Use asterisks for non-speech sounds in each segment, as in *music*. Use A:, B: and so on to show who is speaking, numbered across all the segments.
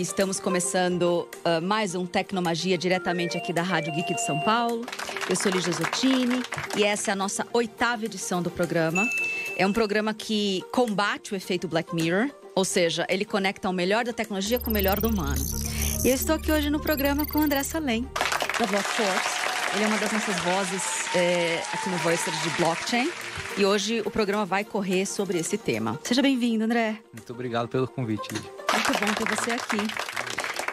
A: Estamos começando uh, mais um Tecnomagia diretamente aqui da Rádio Geek de São Paulo. Eu sou Lígia Zottini e essa é a nossa oitava edição do programa. É um programa que combate o efeito Black Mirror, ou seja, ele conecta o melhor da tecnologia com o melhor do humano. E eu estou aqui hoje no programa com o André Salem, da Blockforce. Ele é uma das nossas vozes é, aqui no Voices de Blockchain. E hoje o programa vai correr sobre esse tema. Seja bem-vindo, André.
B: Muito obrigado pelo convite, Lídia.
A: Muito bom ter você aqui.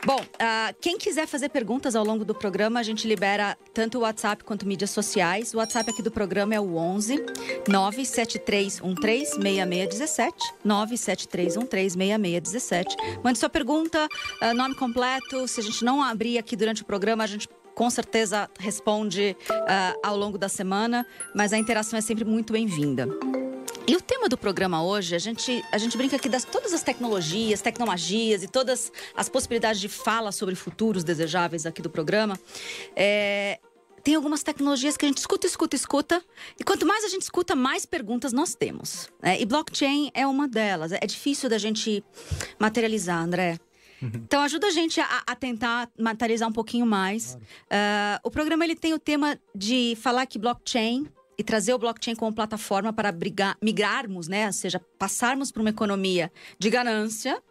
A: Bom, uh, quem quiser fazer perguntas ao longo do programa, a gente libera tanto o WhatsApp quanto mídias sociais. O WhatsApp aqui do programa é o 11 97313 6617. 97313 6617. Mande sua pergunta, uh, nome completo. Se a gente não abrir aqui durante o programa, a gente com certeza responde uh, ao longo da semana, mas a interação é sempre muito bem-vinda. E o tema do programa hoje, a gente, a gente brinca aqui das todas as tecnologias, tecnomagias e todas as possibilidades de fala sobre futuros desejáveis aqui do programa. É, tem algumas tecnologias que a gente escuta, escuta, escuta. E quanto mais a gente escuta, mais perguntas nós temos. Né? E blockchain é uma delas. É difícil da gente materializar, André. Uhum. Então ajuda a gente a, a tentar materializar um pouquinho mais. Claro. Uh, o programa ele tem o tema de falar que blockchain e trazer o blockchain como plataforma para brigar, migrarmos, né? Ou seja, passarmos para uma economia de ganância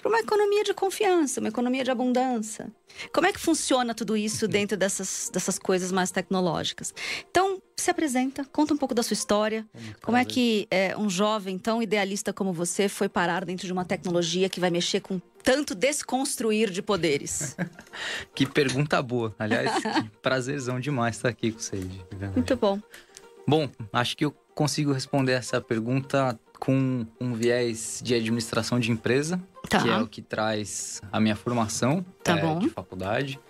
A: para uma economia de confiança, uma economia de abundância. Como é que funciona tudo isso uhum. dentro dessas, dessas coisas mais tecnológicas? Então, se apresenta, conta um pouco da sua história. Como é que é, um jovem tão idealista como você foi parar dentro de uma tecnologia que vai mexer com tanto desconstruir de poderes? *laughs*
B: que pergunta boa. Aliás, *laughs* prazerzão demais estar aqui com você.
A: Muito bom.
B: Bom, acho que eu consigo responder essa pergunta com um viés de administração de empresa, tá. que é o que traz a minha formação tá é, de faculdade.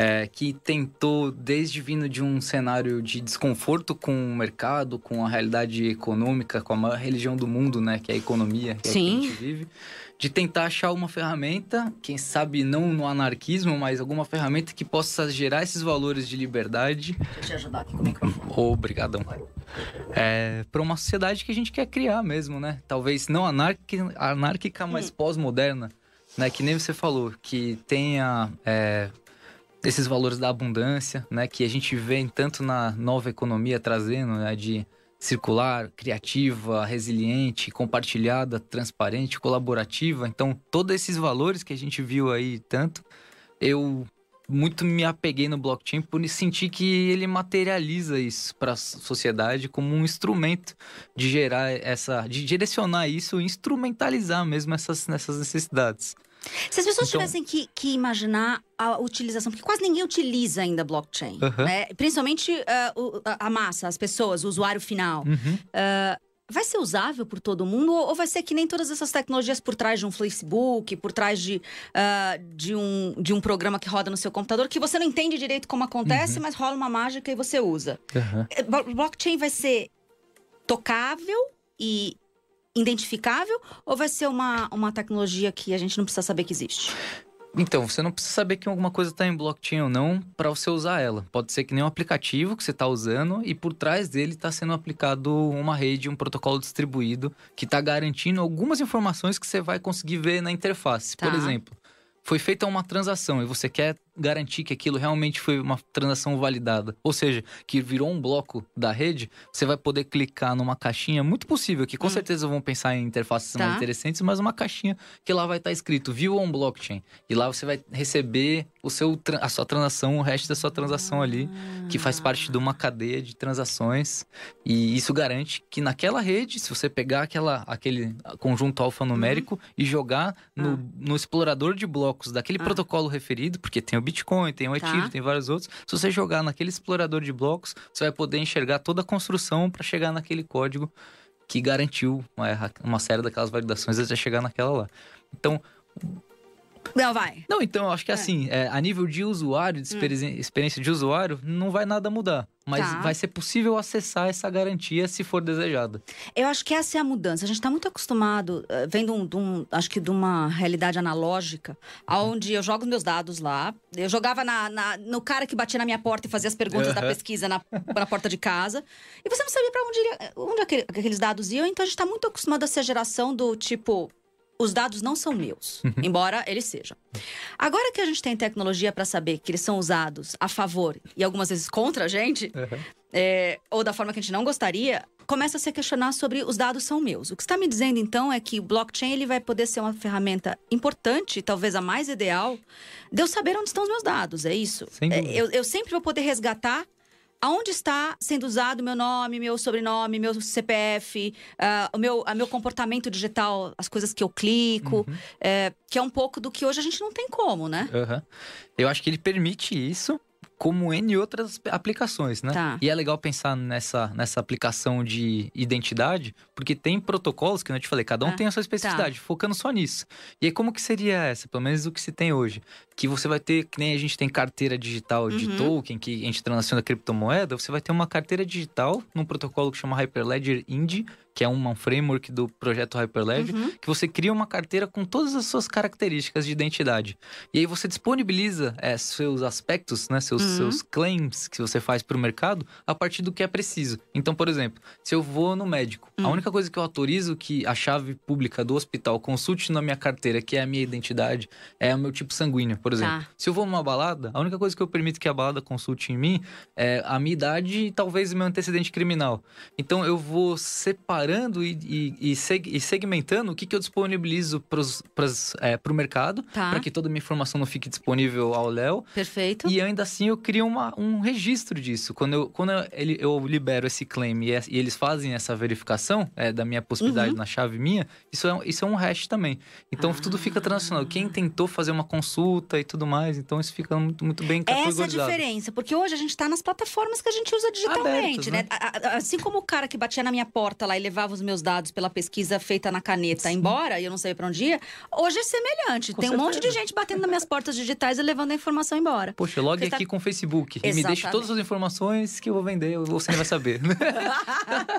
B: É, que tentou, desde vindo de um cenário de desconforto com o mercado, com a realidade econômica, com a maior religião do mundo, né, que é a economia, que, é que a gente vive, de tentar achar uma ferramenta, quem sabe não no anarquismo, mas alguma ferramenta que possa gerar esses valores de liberdade.
A: Deixa eu te ajudar aqui com o microfone.
B: Obrigadão. É, para uma sociedade que a gente quer criar mesmo, né? Talvez não anárquica, anárquica mas hum. pós-moderna, né? Que nem você falou, que tenha é, esses valores da abundância, né? Que a gente vê tanto na nova economia trazendo, né? De circular, criativa, resiliente, compartilhada, transparente, colaborativa. Então, todos esses valores que a gente viu aí tanto, eu muito me apeguei no blockchain por sentir que ele materializa isso para a sociedade como um instrumento de gerar essa, de direcionar isso, instrumentalizar mesmo essas, essas necessidades.
A: Se as pessoas então, tivessem que, que, imaginar a utilização, porque quase ninguém utiliza ainda blockchain, uh -huh. né? principalmente uh, a massa, as pessoas, o usuário final. Uh -huh. uh, vai ser usável por todo mundo ou vai ser que nem todas essas tecnologias por trás de um Facebook, por trás de, uh, de, um, de um programa que roda no seu computador, que você não entende direito como acontece, uhum. mas rola uma mágica e você usa. Uhum. Blockchain vai ser tocável e identificável ou vai ser uma, uma tecnologia que a gente não precisa saber que existe?
B: Então, você não precisa saber que alguma coisa está em blockchain ou não para você usar ela. Pode ser que nem um aplicativo que você está usando e por trás dele está sendo aplicado uma rede, um protocolo distribuído que está garantindo algumas informações que você vai conseguir ver na interface. Tá. Por exemplo, foi feita uma transação e você quer garantir que aquilo realmente foi uma transação validada, ou seja, que virou um bloco da rede, você vai poder clicar numa caixinha, muito possível, que com hum. certeza vão pensar em interfaces tá. mais interessantes, mas uma caixinha que lá vai estar escrito View on Blockchain. E lá você vai receber o seu, a sua transação, o resto da sua transação ah. ali, que faz parte de uma cadeia de transações. E isso garante que naquela rede, se você pegar aquela, aquele conjunto alfanumérico uhum. e jogar no, ah. no explorador de blocos daquele ah. protocolo referido, porque tem o Bitcoin, tem o Ethereum, tá. tem vários outros. Se você jogar naquele explorador de blocos, você vai poder enxergar toda a construção para chegar naquele código que garantiu uma, uma série daquelas validações até chegar naquela lá. Então,
A: não, vai.
B: Não, então, acho que é. assim, é, a nível de usuário, de hum. experiência de usuário, não vai nada mudar. Mas tá. vai ser possível acessar essa garantia se for desejada.
A: Eu acho que essa é a mudança. A gente está muito acostumado, uh, vendo um, um, acho que de uma realidade analógica, onde eu jogo meus dados lá. Eu jogava na, na, no cara que batia na minha porta e fazia as perguntas uhum. da pesquisa na, na porta de casa. E você não sabia para onde, onde aqueles dados iam. Então a gente está muito acostumado a ser a geração do tipo os dados não são meus, embora eles sejam. Agora que a gente tem tecnologia para saber que eles são usados a favor e algumas vezes contra a gente, é, ou da forma que a gente não gostaria, começa a se questionar sobre os dados são meus. O que está me dizendo então é que o blockchain ele vai poder ser uma ferramenta importante, talvez a mais ideal, de eu saber onde estão os meus dados. É isso. É, eu, eu sempre vou poder resgatar aonde está sendo usado meu nome, meu sobrenome, meu CPF, ah, o meu, a meu comportamento digital, as coisas que eu clico,
B: Uhum.
A: é, que é um pouco do que hoje a gente não tem como, né?
B: Aham. Eu acho que ele permite isso, como N outras aplicações, né?
A: Tá.
B: E é legal pensar nessa, nessa aplicação de identidade, porque tem protocolos, que eu te falei, cada um
A: Ah,
B: tem a sua especificidade, focando só nisso. E aí, como que seria essa? Pelo menos o que se tem hoje. Que você vai ter, que nem a gente tem carteira digital de
A: Uhum.
B: token, que a gente transaciona criptomoeda, você vai ter uma carteira digital num protocolo que chama Hyperledger Indy, que é um framework do projeto Hyperledger,
A: Uhum.
B: que você cria uma carteira com todas as suas características de identidade. E aí você disponibiliza é, seus aspectos, né, seus,
A: Uhum.
B: seus claims que você faz para o mercado a partir do que é preciso. Então, por exemplo, se eu vou no médico, a
A: Hum.
B: única coisa que eu autorizo que a chave pública do hospital consulte na minha carteira, que é a minha identidade, é o meu tipo sanguíneo, por exemplo.
A: Tá.
B: Se eu vou numa balada, a única coisa que eu permito que a balada consulte em mim é a minha idade e talvez o meu antecedente criminal. Então eu vou separando e, e- e seg- segmentando o que, que eu disponibilizo para o mercado,
A: Tá.
B: para que toda a minha informação não fique disponível ao Léo.
A: Perfeito.
B: E ainda assim eu crio uma- um registro disso. Quando eu, quando eu, ele- eu libero esse claim e, é- e eles fazem essa verificação é, da minha possibilidade
A: Uhum.
B: na chave minha, isso é, isso é um hash também. Então tudo fica transacional. Quem tentou fazer uma consulta e tudo mais, então isso fica muito, muito bem
A: Essa é a
B: categorizado.
A: diferença, porque hoje a gente tá nas plataformas que a gente usa digitalmente,
B: Abertas,
A: né?
B: né?
A: Assim como o cara que batia na minha porta lá e levava os meus dados pela pesquisa feita na caneta
B: Sim.
A: embora, e eu não sei pra onde ia, hoje é semelhante.
B: Com
A: Tem um monte de
B: certeza.
A: gente batendo nas minhas portas digitais e levando a informação embora.
B: Poxa, logue
A: tá-
B: aqui com o Facebook e me deixe
A: Exatamente.
B: todas as informações que eu vou vender, você nem vai saber. *laughs*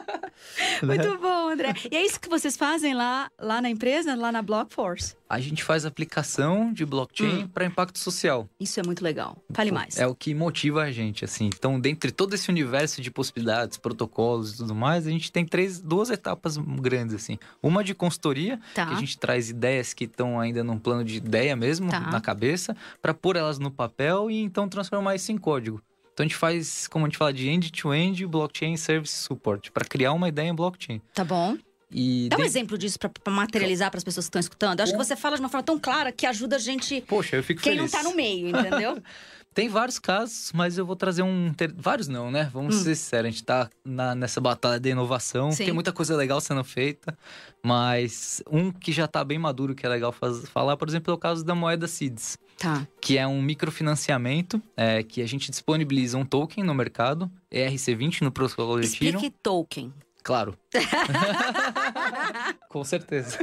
B: *laughs*
A: Muito bom, André. E é isso que vocês fazem lá, lá na empresa, lá na Blockforce?
B: A gente faz aplicação de blockchain
A: Hum.
B: para impacto social.
A: Isso é muito legal. Fale mais.
B: É o que motiva a gente, assim. Então, dentre todo esse universo de possibilidades, protocolos e tudo mais, a gente tem três, duas etapas grandes, assim. Uma de consultoria,
A: Tá.
B: que a gente traz ideias que estão ainda num plano de ideia mesmo,
A: Tá.
B: na cabeça, para pôr elas no papel e então transformar isso em código. Então a gente faz, como a gente fala, de end-to-end blockchain service support, para criar uma ideia em blockchain.
A: Tá bom.
B: E
A: Dá um
B: de-
A: exemplo disso pra, pra materializar para as pessoas que estão escutando. Eu Acho que você fala de uma forma tão clara que ajuda a gente.
B: Poxa, eu fico
A: Quem
B: feliz.
A: não tá no meio, entendeu? *laughs*
B: Tem vários casos, mas eu vou trazer um. Vários não, né? Vamos
A: Hum.
B: ser sinceros, a gente tá na- nessa batalha de inovação.
A: Sim.
B: Tem muita coisa legal sendo feita, mas um que já tá bem maduro, que é legal faz- falar, por exemplo, é o caso da moeda Seeds,
A: tá.
B: que é um microfinanciamento é, que a gente disponibiliza um token no mercado, ERC20 no protocolo de Ethereum.
A: Explique token.
B: Claro. *laughs* Com certeza.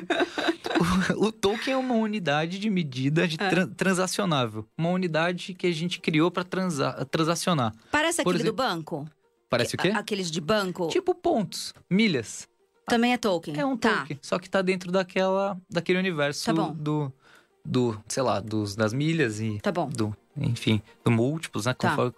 B: O, o token é uma unidade de medida de
A: É.
B: tran- transacionável. Uma unidade que a gente criou para transacionar.
A: Parece
B: Por
A: aquele do banco?
B: Parece o quê?
A: Aqueles de banco?
B: Tipo pontos, milhas.
A: Também é token.
B: É um
A: Tá.
B: token, só que tá dentro daquela, daquele universo
A: Tá bom.
B: do, do, sei lá, dos, das milhas e
A: Tá bom.
B: do, enfim, do múltiplos, né?
A: Tá.
B: Conforme-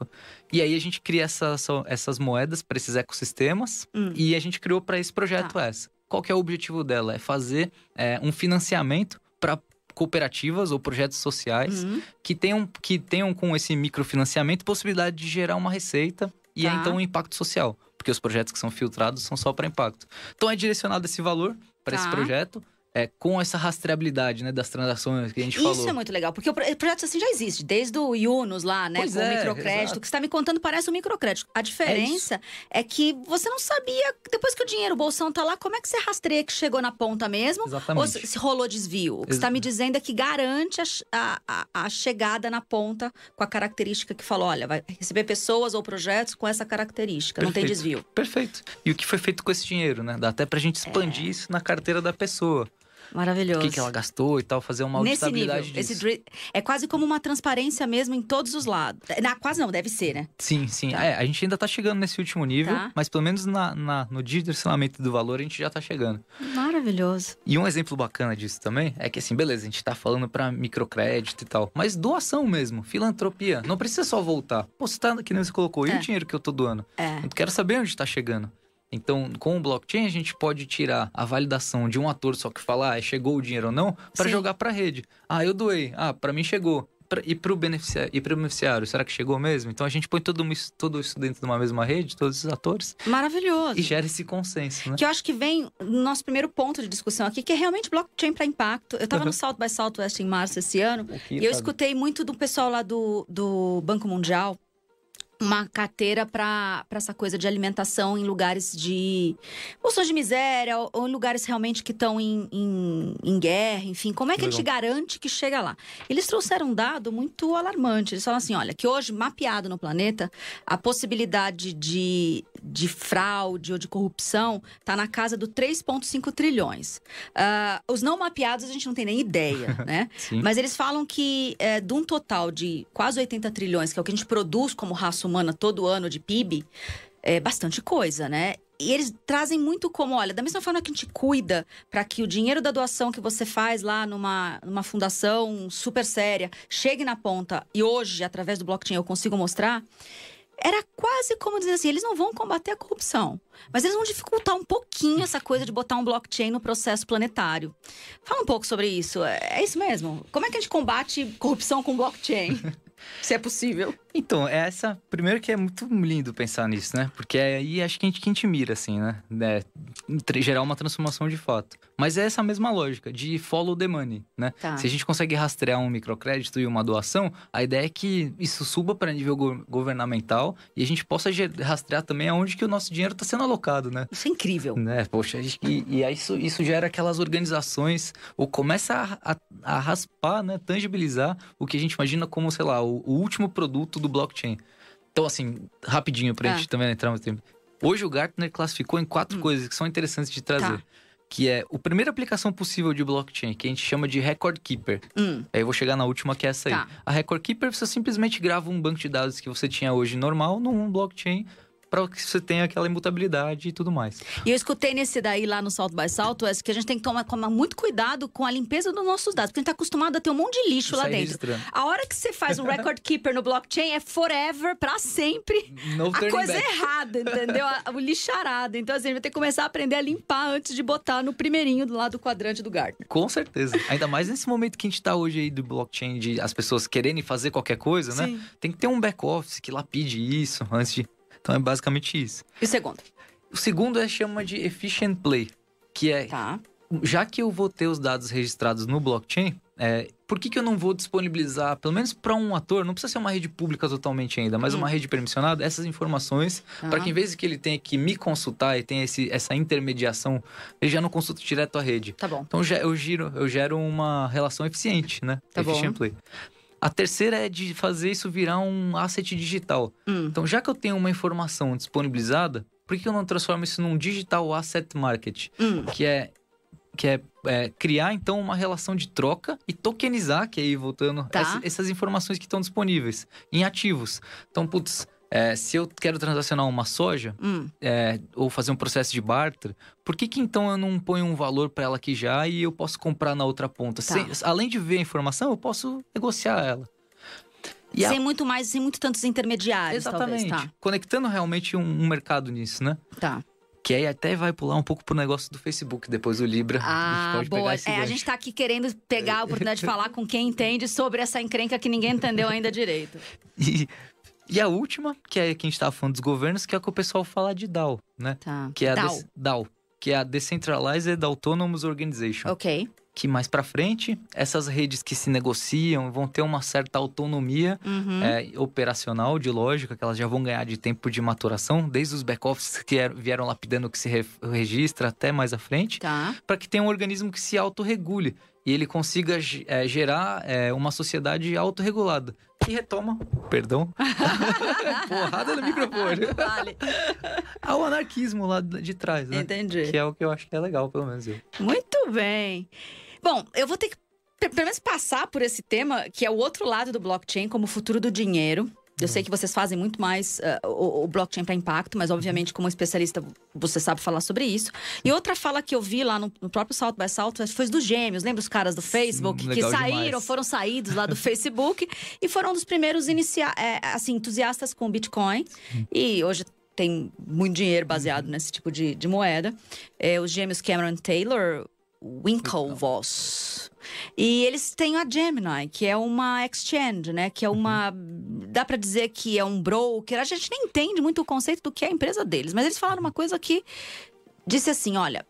B: E aí a gente cria essas, essas moedas para esses ecossistemas
A: Hum.
B: e a gente criou para esse projeto essa. Qual que é o objetivo dela? É fazer é, um financiamento para cooperativas ou projetos sociais
A: Uhum.
B: que tenham, que tenham com esse microfinanciamento possibilidade de gerar uma receita e
A: Tá.
B: é, então um impacto social. Porque os projetos que são filtrados são só para impacto. Então é direcionado esse valor para esse
A: Tá.
B: projeto. É, com essa rastreabilidade né, das transações que a gente
A: Isso
B: falou.
A: é muito legal, porque o pro- projeto assim já existe, desde o Yunus lá, né?
B: Pois
A: com o
B: é,
A: microcrédito.
B: exato.
A: O que você está me contando parece um microcrédito. A diferença é, que você não sabia, depois que o dinheiro, o bolsão tá lá, como é que você rastreia que chegou na ponta mesmo? Ou
B: Exatamente.
A: se, se rolou desvio. O que você
B: Ex-
A: está me dizendo é que garante a, a- a- a chegada na ponta com a característica que falou: olha, vai receber pessoas ou projetos com essa característica, não tem
B: Perfeito.
A: desvio.
B: Perfeito. E o que foi feito com esse dinheiro, né? Dá até pra gente expandir
A: É.
B: isso na carteira da pessoa. O
A: Maravilhoso.
B: que, que ela gastou e tal, fazer uma
A: Nesse nível,
B: auditabilidade
A: esse
B: disso.
A: dri- é quase como uma transparência mesmo em todos os lados. Na, quase não, deve ser, né?
B: Sim, sim.
A: Tá.
B: É, a gente ainda tá chegando nesse último nível,
A: Tá.
B: mas pelo menos na, na- no direcionamento do valor a gente já tá chegando.
A: Maravilhoso.
B: E um exemplo bacana disso também é que assim, beleza, a gente tá falando pra microcrédito e tal, mas doação mesmo, filantropia, não precisa só voltar. Pô, você tá, que nem você colocou, e
A: É.
B: o dinheiro que eu tô doando?
A: É.
B: Eu quero saber onde tá chegando. Então, com o blockchain, a gente pode tirar a validação de um ator só que fala, ah, chegou o dinheiro ou não, para jogar para a rede. Ah, eu doei. Ah, para mim chegou e para o beneficiário, e beneficiário, será que chegou mesmo? Então a gente põe todo, tudo isso dentro de uma mesma rede, todos esses atores.
A: Maravilhoso.
B: E gera esse consenso, né?
A: Que eu acho que vem no nosso primeiro ponto de discussão aqui, que é realmente blockchain para impacto. Eu estava uhum. no South by Southwest em março esse ano, aqui, e eu escutei muito do pessoal lá do, do Banco Mundial uma carteira para essa coisa de alimentação em lugares de bolsões de miséria ou, ou, em lugares realmente que estão em, em, em, guerra, enfim. Como é que Legal. a gente garante que chega lá? Eles trouxeram um dado muito alarmante. Eles falam assim: olha, que hoje, mapeado no planeta, a possibilidade de, de fraude ou de corrupção está na casa do 3,5 trilhões. Uh, os não mapeados a gente não tem nem ideia, *laughs* né? Mas eles falam que é, de um total de quase 80 trilhões, que é o que a gente produz como raça humana todo ano de PIB, é bastante coisa, né? E eles trazem muito como, olha, da mesma forma que a gente cuida para que o dinheiro da doação que você faz lá numa, numa fundação super séria chegue na ponta e hoje, através do blockchain, eu consigo mostrar. Era quase como dizer assim: eles não vão combater a corrupção, mas eles vão dificultar um pouquinho essa coisa de botar um blockchain no processo planetário. Fala um pouco sobre isso. É, é isso mesmo? Como é que a gente combate corrupção com blockchain? *laughs* Se é possível.
B: Então, é essa. Primeiro que é muito lindo pensar nisso, né? Porque aí acho que a gente, que a gente mira, assim, né? É, gerar uma transformação de fato. Mas é essa mesma lógica de follow the money, né? Tá. Se a gente consegue rastrear um microcrédito e uma doação, a ideia é que isso suba para nível go governamental e a gente possa rastrear também aonde que o nosso dinheiro está sendo alocado, né?
A: Isso é incrível.
B: Né? Poxa, e, e aí isso, isso gera aquelas organizações, ou começa a, a, a raspar, né? Tangibilizar o que a gente imagina como, sei lá, o, o último produto do blockchain. Então, assim, rapidinho pra ah. gente também entrar no tempo. Hoje o Gartner classificou em quatro hum. coisas que são interessantes de trazer. Tá. Que é a primeira aplicação possível de blockchain, que a gente chama de Record Keeper. Hum. Aí eu vou chegar na última, que é essa aí. Tá. A Record Keeper, você simplesmente grava um banco de dados que você tinha hoje normal num blockchain para que você tenha aquela imutabilidade e tudo mais.
A: E eu escutei nesse daí lá no Salto by Southwest que a gente tem que tomar, tomar muito cuidado com a limpeza dos nossos dados, porque a gente está acostumado a ter um monte de lixo lá dentro. A hora que você faz um record keeper no blockchain é forever, para sempre. No a coisa back. errada, entendeu? o lixarado. Então, assim, a gente vai ter que começar a aprender a limpar antes de botar no primeirinho do lado do quadrante do Gartner.
B: Com certeza. Ainda mais nesse momento que a gente está hoje aí do blockchain, de as pessoas quererem fazer qualquer coisa, né? Sim. né? Tem que ter um back-office que lapide isso antes de então é basicamente isso.
A: E o segundo?
B: O segundo é chama de Efficient Play, que é. Tá. Já que eu vou ter os dados registrados no blockchain, é, por que, que eu não vou disponibilizar, pelo menos para um ator, não precisa ser uma rede pública totalmente ainda, mas hum. uma rede permissionada, essas informações, para que em vez de que ele tenha que me consultar e tenha esse, essa intermediação, ele já não consulta direto a rede.
A: Tá bom.
B: Então eu giro, eu gero uma relação eficiente, né?
A: Tá Efficient
B: bom. Play. A terceira é de fazer isso virar um asset digital. Hum. Então, já que eu tenho uma informação disponibilizada, por que eu não transformo isso num digital asset market? Hum. Que é que é, é, criar então uma relação de troca e tokenizar, que aí voltando tá. essa, essas informações que estão disponíveis em ativos. Então, putz, é, se eu quero transacionar uma soja hum. é, ou fazer um processo de barter, por que, que então eu não ponho um valor para ela aqui já e eu posso comprar na outra ponta? Tá. Sem, além de ver a informação, eu posso negociar ela.
A: E sem a... muito mais, sem muito tantos intermediários,
B: Exatamente.
A: Talvez, tá.
B: Conectando realmente um, um, mercado nisso, né?
A: Tá.
B: Que aí até vai pular um pouco pro negócio do Facebook, depois o Libra.
A: Ah, boa. É, a gente tá aqui querendo pegar a oportunidade de *laughs* falar com quem entende sobre essa encrenca que ninguém entendeu ainda direito.
B: E e a última, que é que a gente estava falando dos governos, que é o que o pessoal fala de DAO, né?
A: Tá.
B: Que é
A: DAO.
B: a DAO, que é a Decentralized Autonomous Organization.
A: Ok.
B: Que mais para frente, essas redes que se negociam vão ter uma certa autonomia uhum. é, operacional, de lógica, que elas já vão ganhar de tempo de maturação, desde os back-offices que vieram lapidando que se re registra até mais à frente,
A: tá.
B: para que tenha um organismo que se autorregule e ele consiga é, gerar é, uma sociedade autorregulada. Que retoma, perdão, *laughs* porrada no microfone. Vale. Ao anarquismo lá de trás, né?
A: Entendi.
B: Que é o que eu acho que é legal, pelo menos eu.
A: Muito bem. Bom, eu vou ter que pelo menos passar por esse tema, que é o outro lado do blockchain, como o futuro do dinheiro. Eu sei que vocês fazem muito mais uh, o, o, blockchain para impacto, mas obviamente, como especialista, você sabe falar sobre isso. E outra fala que eu vi lá no, no próprio South by Southwest foi dos gêmeos. Lembra os caras do Facebook que saíram, demais. foram saídos lá do *laughs* Facebook e foram um dos primeiros inicia é, assim, entusiastas com Bitcoin. E hoje tem muito dinheiro baseado
B: Uhum.
A: nesse tipo de, de moeda. É, os gêmeos Cameron Taylor, Winklevoss. E eles têm a Gemini, que é uma exchange, né? Que é uma. Dá pra dizer que é um broker. A gente nem entende muito o conceito do que é a empresa deles, mas eles falaram uma coisa que disse assim: olha.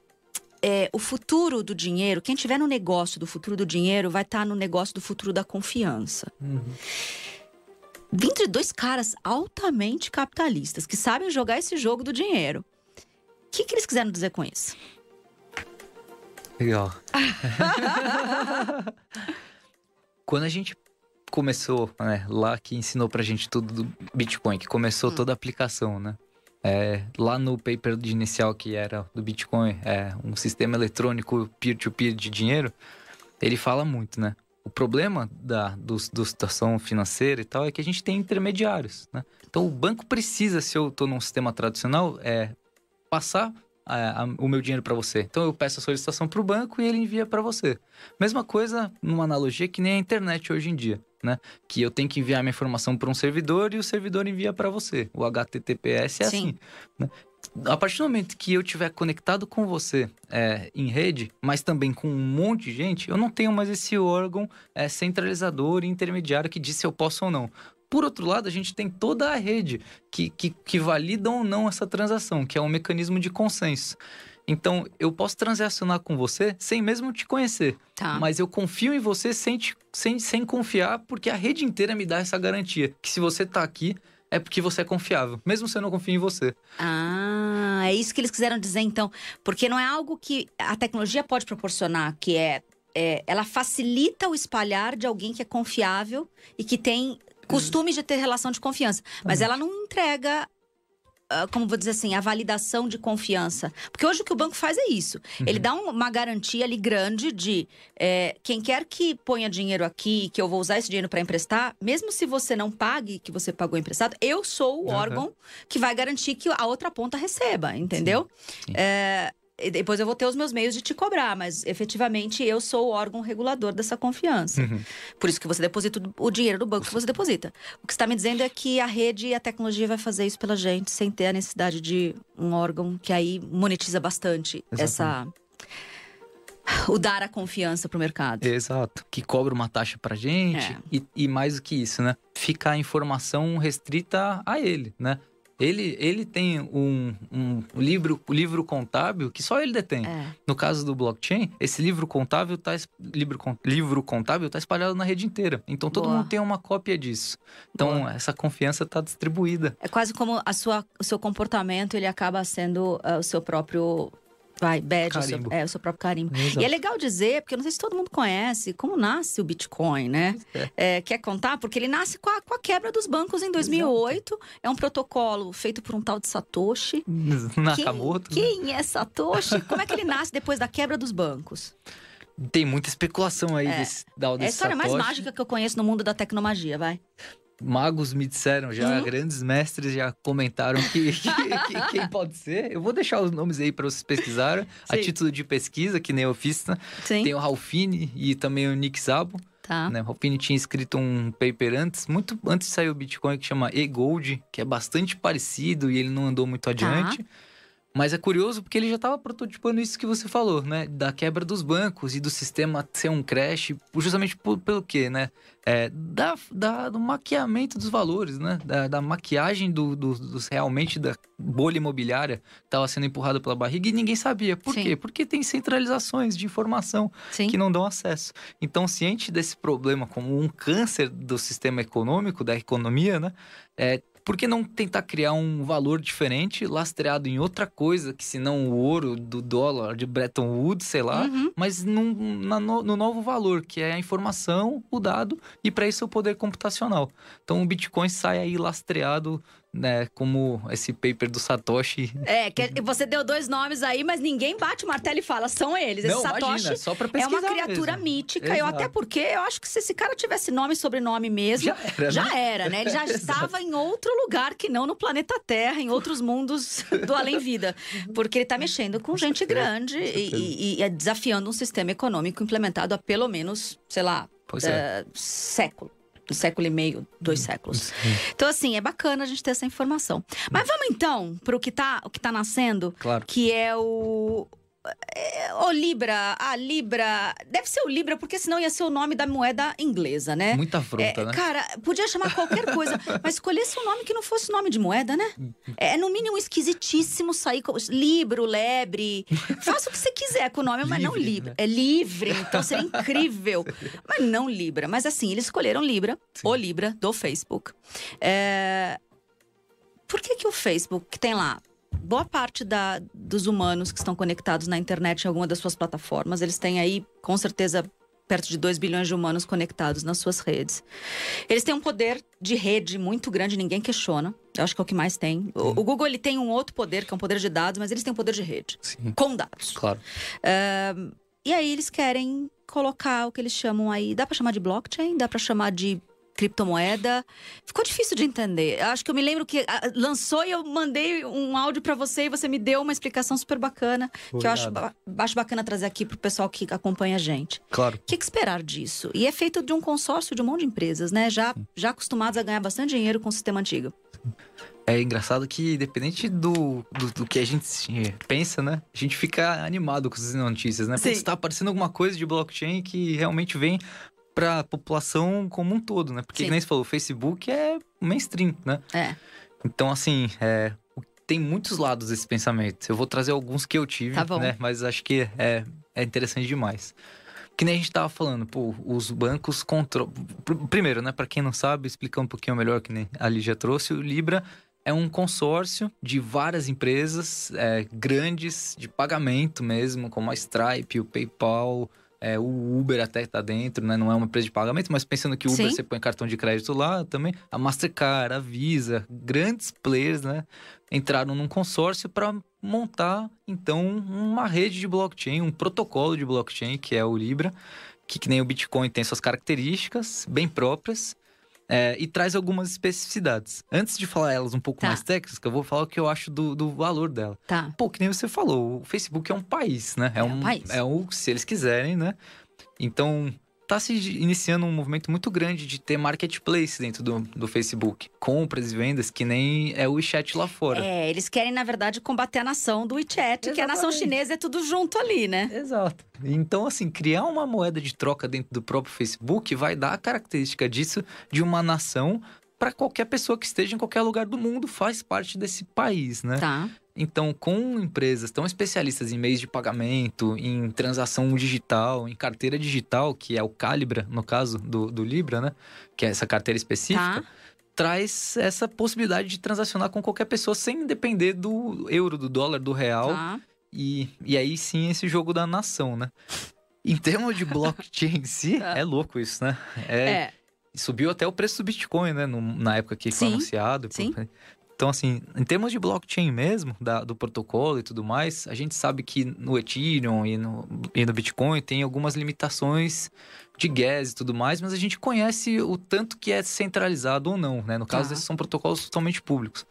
A: é, o futuro do dinheiro, quem tiver no negócio do futuro do dinheiro, vai estar no negócio do futuro da confiança. Vindo de dois caras altamente capitalistas, que sabem jogar esse jogo do dinheiro. O que, que eles quiseram dizer com isso?
B: Legal. *laughs* Quando a gente começou, né, lá que ensinou pra gente tudo do Bitcoin, que começou toda a aplicação, né? É, lá no paper de inicial que era do Bitcoin, é um sistema eletrônico peer-to-peer de dinheiro, ele fala muito, né? O problema da do, do situação financeira e tal é que a gente tem intermediários, né? Então o banco precisa, se eu estou num sistema tradicional, é passar a- a- o meu dinheiro para você. Então eu peço a solicitação para o banco e ele envia para você. Mesma coisa, numa analogia que nem a internet hoje em dia, né? Que eu tenho que enviar minha informação para um servidor e o servidor envia para você. O HTTPS é
A: Sim.
B: assim. né? A partir do momento que eu tiver conectado com você é, em rede, mas também com um monte de gente, eu não tenho mais esse órgão é, centralizador e intermediário que diz se eu posso ou não. Por outro lado, a gente tem toda a rede que, que, que validam ou não essa transação, que é um mecanismo de consenso. Então, eu posso transacionar com você sem mesmo te conhecer,
A: Tá.
B: mas eu confio em você sem, te- sem, sem confiar, porque a rede inteira me dá essa garantia. Que se você tá aqui, é porque você é confiável, mesmo se eu não confio em você.
A: Ah, é isso que eles quiseram dizer então. Porque não é algo que a tecnologia pode proporcionar, que é, é, ela facilita o espalhar de alguém que é confiável e que tem costume de ter relação de confiança. Mas ela não entrega. ah, Como vou dizer assim, a validação de confiança. Porque hoje o que o banco faz é isso. Ele dá um- uma garantia ali grande de é, quem quer que ponha dinheiro aqui, que eu vou usar esse dinheiro para emprestar, mesmo se você não pague que você pagou emprestado, eu sou o
B: Aham.
A: órgão que vai garantir que a outra ponta receba, entendeu?
B: sim.
A: É, e depois eu vou ter os meus meios de te cobrar, mas efetivamente eu sou o órgão regulador dessa confiança.
B: Uhum.
A: Por isso que você deposita o dinheiro do banco que você deposita. O que você está me dizendo é que a rede e a tecnologia vai fazer isso pela gente sem ter a necessidade de um órgão que aí monetiza bastante essa o dar a confiança para o mercado.
B: Exato. Que cobra uma taxa pra gente
A: É.
B: e, e mais do que isso, né? Fica a informação restrita a ele, né? Ele, ele tem um, um livro, livro contábil que só ele detém.
A: É.
B: No caso do blockchain, esse livro contábil tá, livro, livro contábil tá espalhado na rede inteira. Então todo
A: Boa.
B: mundo tem uma cópia disso. Então
A: Boa.
B: essa confiança tá distribuída.
A: É quase como a sua, o seu comportamento ele acaba sendo ah, o seu próprio vai badge, o seu, é o seu próprio carimbo.
B: Exato.
A: E é legal dizer, porque eu não sei se todo mundo conhece, como nasce o Bitcoin, né? É, quer contar? Porque ele nasce com a, com a quebra dos bancos em 2008. É um protocolo feito por um tal de Satoshi. *laughs*
B: Nakamoto. né?
A: Quem, quem é Satoshi? Como é que ele nasce depois da quebra dos bancos?
B: Tem muita especulação aí
A: É.
B: desse, da
A: É a história mais
B: Satoshi.
A: mágica que eu conheço no mundo da tecnomagia, vai.
B: Magos me disseram já,
A: Uhum.
B: grandes mestres já comentaram que, que- que- quem *laughs* pode ser. Eu vou deixar os nomes aí para vocês pesquisarem. A
A: Sim.
B: título de pesquisa, que nem eu fiz. né?
A: Sim.
B: Tem o Ralfini e também o Nick Szabo.
A: Tá.
B: Né? O Ralfini tinha escrito um paper antes, muito antes de sair o Bitcoin, que chama E-Gold, que é bastante parecido e ele não andou muito adiante. Mas é curioso porque ele já estava prototipando isso que você falou, né? Da quebra dos bancos e do sistema ser um crash, justamente por- pelo quê, né? É, da, da- do maquiamento dos valores, né? Da, da maquiagem do, do- dos realmente da bolha imobiliária que estava sendo empurrada pela barriga e ninguém sabia. Por
A: Sim.
B: quê? Porque tem centralizações de informação
A: Sim.
B: que não dão acesso. Então, ciente desse problema como um câncer do sistema econômico, da economia, né? É, por que não tentar criar um valor diferente, lastreado em outra coisa, que senão o ouro do dólar de Bretton Woods, sei lá,
A: Uhum.
B: mas num- na no, no novo valor, que é a informação, o dado, e para isso o poder computacional. Então o Bitcoin sai aí lastreado, né, como esse paper do Satoshi.
A: É, que você deu dois nomes aí, mas ninguém bate o martelo e fala, são eles. Esse
B: não,
A: Satoshi
B: imagina, só para
A: é uma criatura
B: mesmo.
A: mítica. Eu
B: Exato.
A: até porque eu acho que se esse cara tivesse nome e sobrenome mesmo,
B: Já era,
A: já
B: né?
A: era, né? Ele já *laughs* estava em outro lugar que não no planeta Terra, em outros mundos *laughs* do além-vida. Porque ele está mexendo com gente grande e, e- e é desafiando um sistema econômico implementado há pelo menos, sei lá,
B: Pois é.
A: eh, século. século e meio, dois séculos. Então, assim, é bacana a gente ter essa informação. Mas vamos então para o que tá, o que tá nascendo,
B: Claro.
A: que é o. é, o Libra, a Libra. Deve ser o Libra, porque senão ia ser o nome da moeda inglesa, né?
B: Muita afronta,
A: É,
B: né?
A: Cara, podia chamar qualquer coisa, *laughs* mas escolhesse um nome que não fosse nome de moeda, né? É no mínimo esquisitíssimo sair com Libro, Lebre. Faça o que você quiser com o nome, mas não
B: Livre,
A: Libra.
B: né?
A: É livre, então seria incrível. *laughs* mas não Libra. Mas assim, eles escolheram Libra,
B: Sim.
A: o Libra do Facebook. É, Por que, que o Facebook, que tem lá boa parte da- dos humanos que estão conectados na internet em alguma das suas plataformas, eles têm aí, com certeza, perto de 2 bilhões de humanos conectados nas suas redes. Eles têm um poder de rede muito grande, ninguém questiona. Eu acho que é o que mais tem. O, o Google ele tem um outro poder, que é um poder de dados, mas eles têm um poder de rede,
B: Sim,
A: com dados.
B: claro.
A: E aí eles querem colocar o que eles chamam aí, dá pra chamar de blockchain, dá pra chamar de criptomoeda. Ficou difícil de entender. Acho que eu me lembro que ah, lançou e eu mandei um áudio pra você e você me deu uma explicação super bacana, que eu acho, ba- acho bacana trazer aqui pro pessoal que acompanha a gente.
B: Claro.
A: O que, que esperar disso? E é feito de um consórcio de um monte de empresas, né? Já, já acostumados a ganhar bastante dinheiro com o sistema antigo.
B: É engraçado que, independente do, do, do que a gente pensa, né? A gente fica animado com essas notícias, né? Porque está aparecendo alguma coisa de blockchain que realmente vem para a população como um todo, né? Porque,
A: Sim.
B: nem você falou, o Facebook é mainstream, né?
A: É.
B: Então, assim, é, tem muitos lados desse pensamento. Eu vou trazer alguns que eu tive,
A: Tá
B: né? Mas acho que é, é interessante demais. Que nem a gente tava falando, pô, os bancos controlam. Primeiro, né, para quem não sabe, explicar um pouquinho melhor que nem ali já trouxe, o Libra é um consórcio de várias empresas é, grandes de pagamento mesmo, como a Stripe, o PayPal, é, o Uber até tá dentro, né? Não é uma empresa de pagamento, mas pensando que o Uber
A: Sim.
B: você põe cartão de crédito lá também, a Mastercard, a Visa, grandes players, né? Entraram num consórcio para montar então uma rede de blockchain, um protocolo de blockchain que é o Libra, que, que nem o Bitcoin tem suas características bem próprias. É, e traz algumas especificidades. Antes de falar elas um pouco
A: Tá.
B: mais técnicas, eu vou falar o que eu acho do, do valor dela.
A: Tá.
B: Pô, que nem você falou, o Facebook é um país, né?
A: É um país.
B: É um, se eles quiserem, né? Então, tá se iniciando um movimento muito grande de ter marketplace dentro do, do Facebook. Compras e vendas, que nem é o WeChat lá fora.
A: É, eles querem, na verdade, combater a nação do WeChat, que a nação
B: Exatamente.
A: chinesa é tudo junto ali, né?
B: Exato. Então, assim, criar uma moeda de troca dentro do próprio Facebook vai dar a característica disso de uma nação para qualquer pessoa que esteja em qualquer lugar do mundo, faz parte desse país, né?
A: Tá.
B: Então, com empresas tão especialistas em meios de pagamento, em transação digital, em carteira digital, que é o Calibra, no caso do, do Libra, né? Que é essa carteira específica,
A: Tá.
B: traz essa possibilidade de transacionar com qualquer pessoa sem depender do euro, do dólar, do real.
A: Tá.
B: E, e aí sim, esse jogo da nação, né? Em termos de blockchain em si, *laughs*
A: Tá.
B: é louco isso, né? É,
A: É.
B: Subiu até o preço do Bitcoin, né? no- na época que foi
A: Sim,
B: anunciado.
A: sim.
B: Então, assim, em termos de blockchain mesmo, da- do protocolo e tudo mais, a gente sabe que no Ethereum e no, e no Bitcoin tem algumas limitações de gas e tudo mais, mas a gente conhece o tanto que é centralizado ou não, né? No caso,
A: Tá.
B: esses são protocolos totalmente públicos.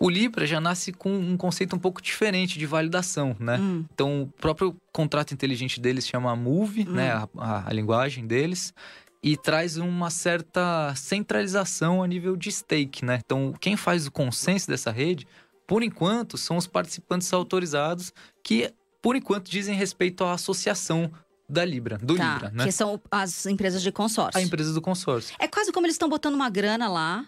B: O Libra já nasce com um conceito um pouco diferente de validação, né?
A: Hum,
B: Então, o próprio contrato inteligente deles chama Move,
A: Hum.
B: né? A, a- a linguagem deles. E traz uma certa centralização a nível de stake, né? Então, quem faz o consenso dessa rede, por enquanto, são os participantes autorizados que, por enquanto, dizem respeito à associação da Libra, do
A: tá.
B: Libra, né?
A: Que são as empresas de consórcio.
B: A empresa do consórcio.
A: É quase como eles estão botando uma grana lá.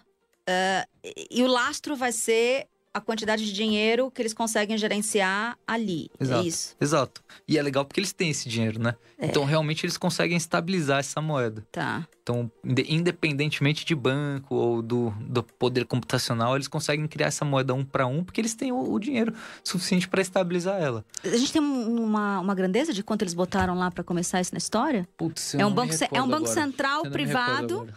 A: e- e o lastro vai ser a quantidade de dinheiro que eles conseguem gerenciar ali. É
B: Exato.
A: isso.
B: Exato. E é legal porque eles têm esse dinheiro, né?
A: É.
B: Então, realmente, eles conseguem estabilizar essa moeda.
A: Tá.
B: Então, inde- independentemente de banco ou do, do poder computacional, eles conseguem criar essa moeda um para um, porque eles têm o, o dinheiro suficiente para estabilizar ela.
A: A gente tem um- uma, uma grandeza de quanto eles botaram lá para começar isso na história?
B: Putz,
A: É um, banco, ce- é um banco central privado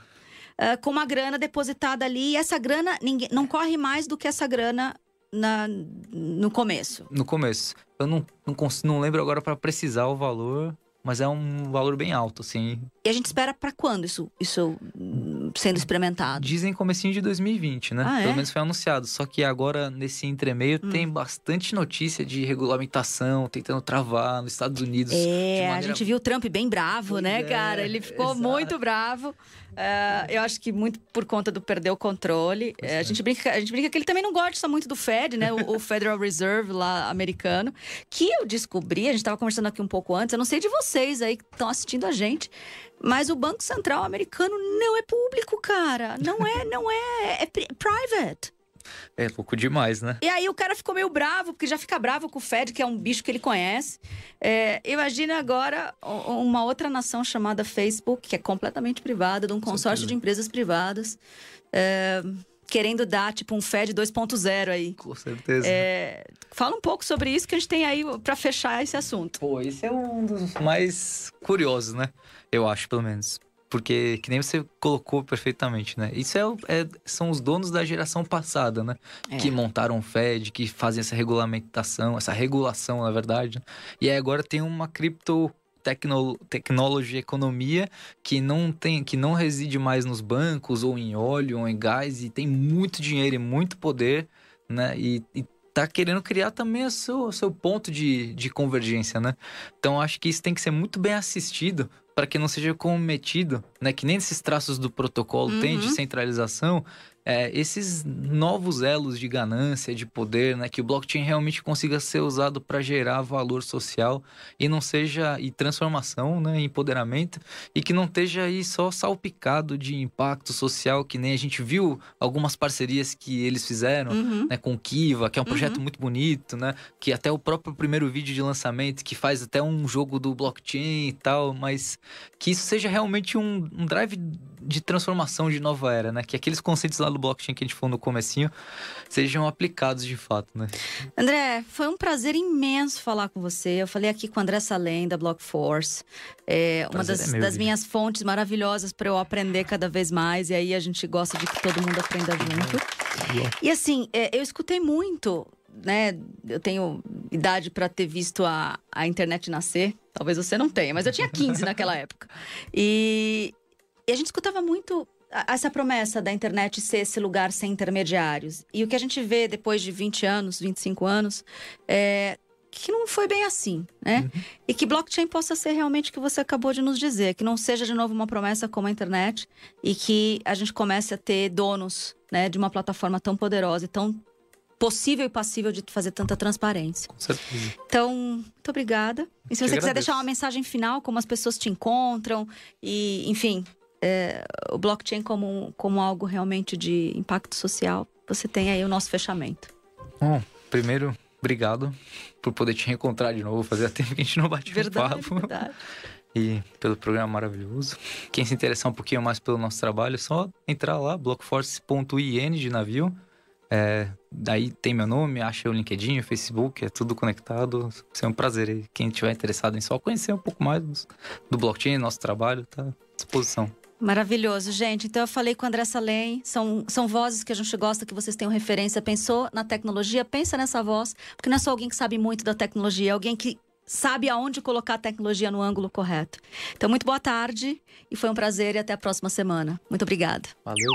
A: eh, com uma grana depositada ali. E essa grana ninguém, não corre mais do que essa grana na, no começo.
B: No começo. Eu não, não, não lembro agora para precisar o valor, mas é um valor bem alto, assim.
A: E a gente espera para quando isso, isso sendo experimentado?
B: Dizem comecinho de 2020, né?
A: Ah, é?
B: Pelo menos foi anunciado. Só que agora, nesse entremeio,
A: Hum.
B: tem bastante notícia de regulamentação, tentando travar nos Estados Unidos.
A: É, a
B: maneira
A: gente viu o Trump bem bravo,
B: Pois
A: né,
B: é,
A: cara? Ele ficou
B: exato.
A: muito bravo. Uh, eu acho que muito por conta do perder o controle. É, a, gente brinca, a gente brinca que ele também não gosta muito do Fed, né? O, o Federal Reserve lá americano. Que eu descobri, a gente estava conversando aqui um pouco antes, eu não sei de vocês aí que estão assistindo a gente. Mas o Banco Central americano não é público, cara. Não é, não é. É private.
B: É louco demais, né?
A: E aí o cara ficou meio bravo, porque já fica bravo com o Fed, que é um bicho que ele conhece. É, imagina agora uma outra nação chamada Facebook, que é completamente privada, de um consórcio de empresas privadas. É, querendo dar, tipo, um Fed 2.0 aí.
B: Com certeza.
A: É, fala um pouco sobre isso que a gente tem aí para fechar esse assunto.
B: Pô, esse é um dos mais curiosos, né? Eu acho, pelo menos. Porque, que nem você colocou perfeitamente, né? Isso é, é são os donos da geração passada, né? É. Que montaram o Fed, que fazem essa regulamentação, essa regulação, na verdade. E aí agora tem uma cripto tecno, tecnologia economia que não tem que não reside mais nos bancos ou em óleo ou em gás e tem muito dinheiro e muito poder né e, e tá querendo criar também o seu, o seu ponto de, de convergência né então acho que isso tem que ser muito bem assistido para que não seja cometido, né, que nem esses traços do protocolo uhum. tem de uhum. centralização, é, esses novos elos de ganância, de poder, né, que o blockchain realmente consiga ser usado para gerar valor social e não seja e transformação, né, empoderamento e que não esteja aí só salpicado de impacto social, que nem a gente viu algumas parcerias que eles fizeram, uhum. né, com o Kiva, que é um projeto uhum. muito bonito, né, que até o próprio primeiro vídeo de lançamento que faz até um jogo do blockchain e tal, mas que isso seja realmente um, um drive de transformação de nova era, né? Que aqueles conceitos lá do blockchain que a gente falou no comecinho sejam aplicados de fato, né?
A: André, foi um prazer imenso falar com você. Eu falei aqui com o André Salem, da Blockforce. É uma das, é das minhas fontes maravilhosas para eu aprender cada vez mais. E aí a gente gosta de que todo mundo aprenda junto. E assim, é, eu escutei muito né, eu tenho idade para ter visto a, a internet nascer. Talvez você não tenha, mas eu tinha 15 naquela época. E, e a gente escutava muito essa promessa da internet ser esse lugar sem intermediários. E o que a gente vê depois de 20 anos, 25 anos, é que não foi bem assim, né? Uhum. E que blockchain possa ser realmente o que você acabou de nos dizer, que não seja de novo uma promessa como a internet e que a gente comece a ter donos, né, de uma plataforma tão poderosa e tão possível e passível de fazer tanta transparência.
B: Com certeza.
A: Então, muito obrigada. E se você quiser deixar uma mensagem final, como as pessoas te encontram e, enfim, é, o blockchain como, como algo realmente de impacto social, você tem aí o nosso fechamento.
B: Bom, primeiro, obrigado por poder te reencontrar de novo. Fazia tempo que a gente não bate verdade, um papo. Verdade. *laughs* E pelo programa maravilhoso. Quem se interessar um pouquinho mais pelo nosso trabalho, é só entrar lá, blockforce.in de navio. É, daí tem meu nome, acha o LinkedIn, o Facebook, é tudo conectado. Vai ser um prazer aí. Quem tiver interessado em só conhecer um pouco mais do blockchain, nosso trabalho, tá à disposição.
A: Maravilhoso, gente. Então eu falei com a Andressa Lem. são, são vozes que a gente gosta que vocês tenham referência. Pensou na tecnologia, pensa nessa voz, porque não é só alguém que sabe muito da tecnologia, é alguém que sabe aonde colocar a tecnologia no ângulo correto. Então, muito boa tarde e foi um prazer e até a próxima semana. Muito obrigada.
B: Valeu.